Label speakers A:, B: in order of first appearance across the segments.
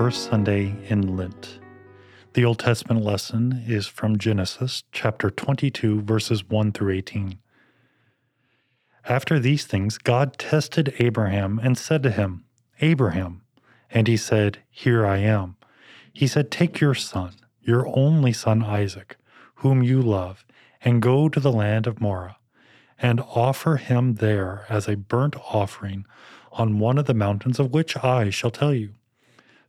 A: first Sunday in Lent. The Old Testament lesson is from Genesis chapter 22, verses 1 through 18. After these things, God tested Abraham and said to him, Abraham. And he said, Here I am. He said, Take your son, your only son Isaac, whom you love, and go to the land of Moriah, and offer him there as a burnt offering on one of the mountains of which I shall tell you.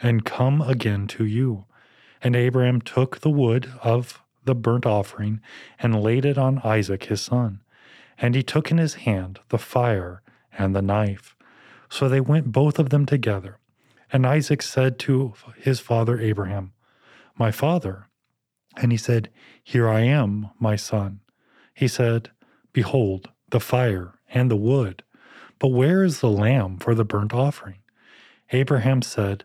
A: and come again to you. And Abraham took the wood of the burnt offering and laid it on Isaac his son. And he took in his hand the fire and the knife. So they went both of them together. And Isaac said to his father Abraham, My father. And he said, Here I am, my son. He said, Behold, the fire and the wood, but where is the lamb for the burnt offering? Abraham said,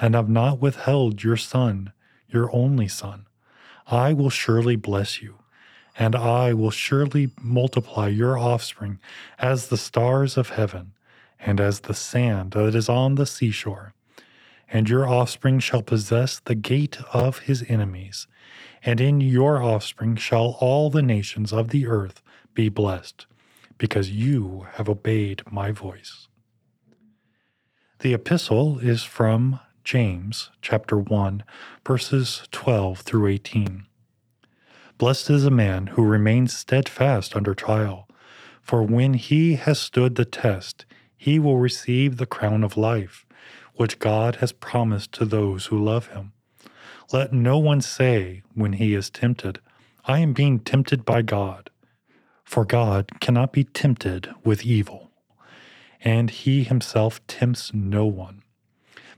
A: and have not withheld your son, your only son. I will surely bless you, and I will surely multiply your offspring as the stars of heaven and as the sand that is on the seashore. And your offspring shall possess the gate of his enemies and in your offspring shall all the nations of the earth be blessed, because you have obeyed my voice. The epistle is from James chapter 1, verses 12 through 18. Blessed is a man who remains steadfast under trial, for when he has stood the test, he will receive the crown of life, which God has promised to those who love him. Let no one say when he is tempted, I am being tempted by God. For God cannot be tempted with evil, and he himself tempts no one.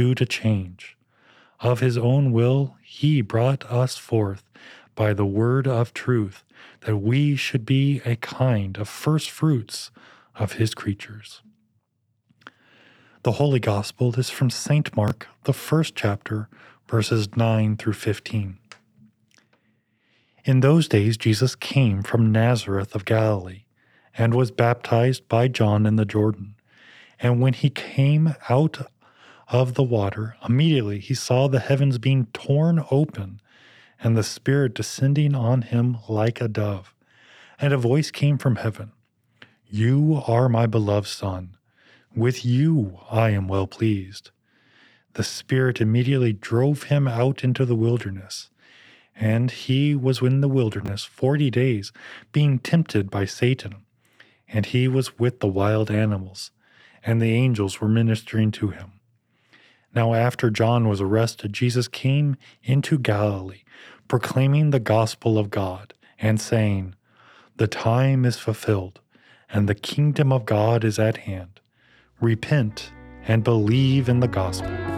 A: due to change. Of his own will, he brought us forth by the word of truth, that we should be a kind of first fruits of his creatures. The Holy Gospel is from St. Mark, the first chapter, verses 9 through 15. In those days, Jesus came from Nazareth of Galilee and was baptized by John in the Jordan. And when he came out of the water, immediately he saw the heavens being torn open, and the Spirit descending on him like a dove. And a voice came from heaven You are my beloved Son. With you I am well pleased. The Spirit immediately drove him out into the wilderness. And he was in the wilderness forty days, being tempted by Satan. And he was with the wild animals, and the angels were ministering to him. Now, after John was arrested, Jesus came into Galilee, proclaiming the gospel of God, and saying, The time is fulfilled, and the kingdom of God is at hand. Repent and believe in the gospel.